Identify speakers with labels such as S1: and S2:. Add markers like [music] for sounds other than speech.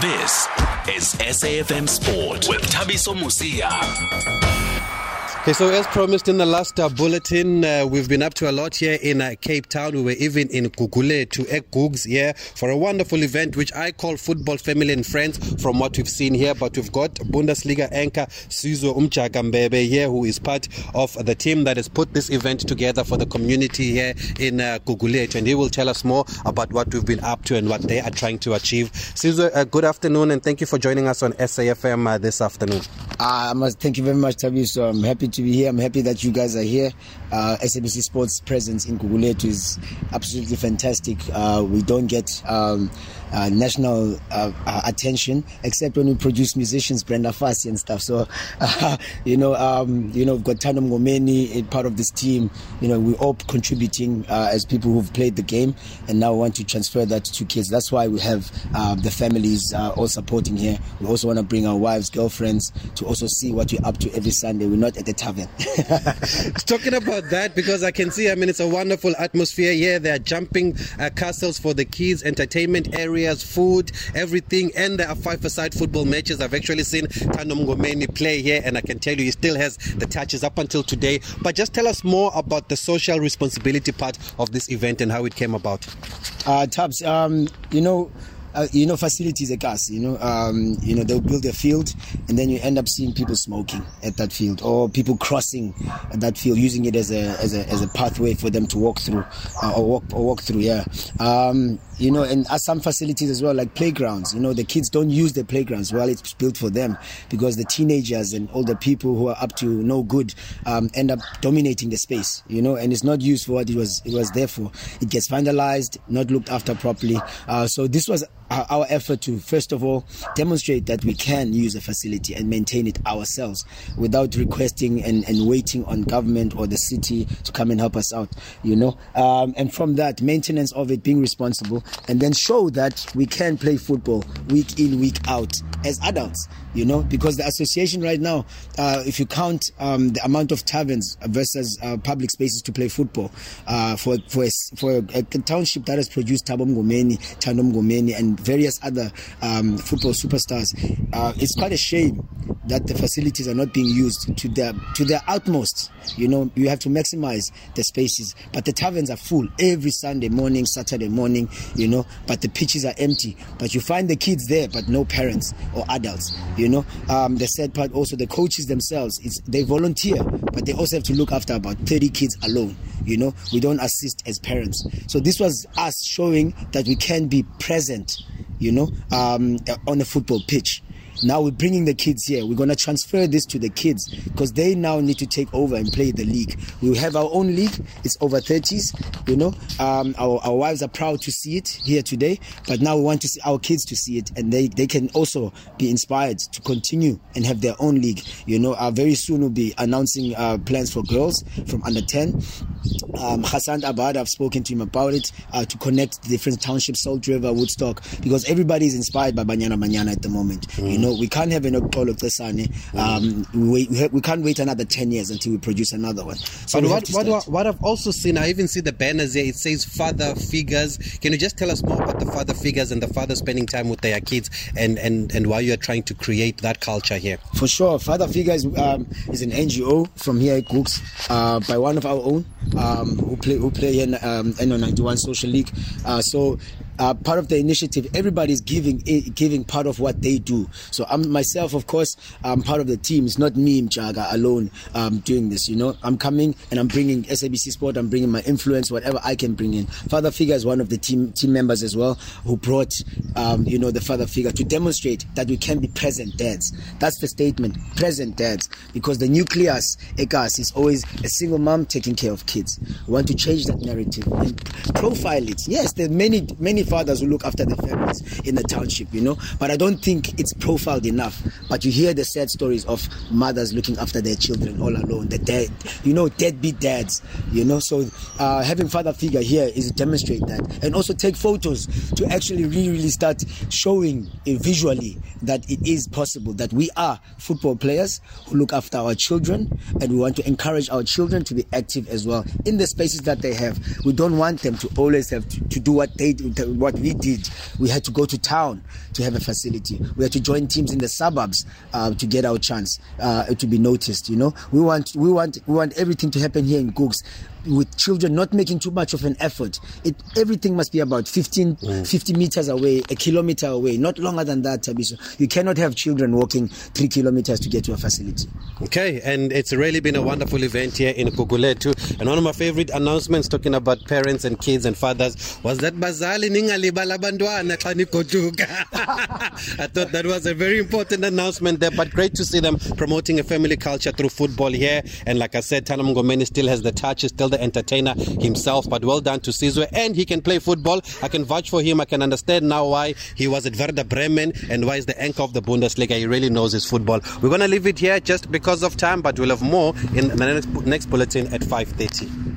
S1: This is SAFM Sport with Thabiso Mosia.
S2: Okay, so as promised in the last uh, bulletin, uh, we've been up to a lot here in uh, Cape Town. We were even in Gugulethu to Egugs here for a wonderful event, which I call Football Family and Friends from what we've seen here. But we've got Bundesliga anchor Sizwe Umjagambebe here, who is part of the team that has put this event together for the community here in uh. And he will tell us more about what we've been up to and what they are trying to achieve. Suzo, uh, good afternoon and thank you for joining us on SAFM uh, this afternoon.
S3: Uh, I must thank you very much, Tabi. So I'm happy to be here. I'm happy that you guys are here. Uh, SABC Sports presence in Gugulethu is absolutely fantastic. Uh, we don't get um, uh, national uh, uh, attention except when we produce musicians, Brenda Fassie and stuff. So, [laughs] uh, you know, um, you know, we've got Thando Mngomeni, part of this team. You know, we're all contributing as people who've played the game, and now want to transfer that to kids. That's why we have the families all supporting here. We also want to bring our wives, girlfriends to also see what we're up to every Sunday. We're not at the tavern. [laughs]
S2: Talking about that, because I can see, I mean, it's a wonderful atmosphere here. They are jumping castles for the kids, entertainment areas, food, everything, and there are five-a-side football matches. I've actually seen Thando Mngomeni play here, and I can tell you he still has the touches up until today. But just tell us more about the social responsibility part of this event and how it came about.
S3: Uh, Tabs, um, you know, uh, you know, facilities a gas. You know, um, you know they'll build a field, and then you end up seeing people smoking at that field, or people crossing at that field, using it as a as a, as a pathway for them to walk through, uh, or walk or walk through. Yeah, um, you know, and at some facilities as well, like playgrounds. You know, the kids don't use the playgrounds. Well, it's built for them because the teenagers and all the people who are up to no good um, end up dominating the space. You know, and it's not used for what it was it was there for. It gets vandalized, not looked after properly. Uh, so this was our effort to first of all demonstrate that we can use a facility and maintain it ourselves without requesting and, and waiting on government or the city to come and help us out you know um, and from that maintenance of it being responsible and then show that we can play football week in week out as adults you know because the association right now uh, if you count um, the amount of taverns versus uh, public spaces to play football uh, for for a, for a, township that has produced Thabo Mngomeni, Thando Mngomeni and various other um, football superstars uh, it's quite a shame that the facilities are not being used to their to their utmost you know. You have to maximize the spaces but the taverns are full every Sunday morning Saturday morning you know but the pitches are empty. But you find the kids there but no parents or adults you know. Um, the sad part also the coaches themselves it's they volunteer but they also have to look after about 30 kids alone you know. We don't assist as parents. So this was us showing that we can be present you know um, on a football pitch now we're bringing the kids here. We're going to transfer this to the kids because they now need to take over and play the league. We have our own league. It's over 30s, you know. Um, our, our wives are proud to see it here today, but now we want to see our kids to see it and they, they can also be inspired to continue and have their own league. You know, uh, very soon we'll be announcing uh, plans for girls from under 10. Um, Hassan Abad, I've spoken to him about it uh, to connect different townships, Salt River, Woodstock, because everybody is inspired by Banyana Banyana at the moment. Mm. You know, we can't have an Okpolo Tesane. Um, we, we, can't wait another 10 years until we produce another one. So
S2: but what, what, what, I've also seen, I even see the banners here, it says father figures. Can you just tell us more about the father figures and the father spending time with their kids and, and, and why you're trying to create that culture here?
S3: For sure, Father Figures is, um, is an NGO from here at Cooks uh, by one of our own um, who play who play in um, NO91 Social League. Uh, so. Uh, part of the initiative, everybody is giving eh, giving part of what they do. So I'm myself, of course, I'm part of the team. It's not me, Mjaga, alone um, doing this. You know, I'm coming and I'm bringing SABC Sport. I'm bringing my influence, whatever I can bring in. Father Figure is one of the team team members as well who brought, um, you know, the father figure to demonstrate that we can be present dads. That's the statement, present dads, because the nucleus, ECAS, is always a single mom taking care of kids. We want to change that narrative and profile it. Yes, there are many many fathers who look after the families in the township, you know, but I don't think it's profiled enough. But you hear the sad stories of mothers looking after their children all alone, the dead, you know, deadbeat dads, you know. So uh, having father figure here is to demonstrate that, and also take photos to actually really, really start showing visually that it is possible that we are football players who look after our children, and we want to encourage our children to be active as well in the spaces that they have. We don't want them to always have to, to do what they do, what we did, we had to go to town to have a facility. We had to join teams in the suburbs uh, to get our chance uh, to be noticed. You know, we want we want we want everything to happen here in Gugs with children not making too much of an effort. It everything must be about 15, mm. 50 meters away, a kilometer away, not longer than that, Thabiso. You cannot have children walking three kilometers to get to a facility.
S2: Okay, and it's really been a wonderful event here in Gugulethu. And one of my favorite announcements talking about parents and kids and fathers was that bazali ningalibala nigoduka. [laughs] I thought that was a very important announcement there, but great to see them promoting a family culture through football here. And like I said, Thando Mngomeni still has the touch, still the entertainer himself. But well done to Sizwe, and he can play football. I can vouch for him. I can understand now why he was at Werder Bremen and why he's the anchor of the Bundesliga. He really knows his football. We're to leave it here just because of time, but we'll have more in the next, next bulletin at 5:30.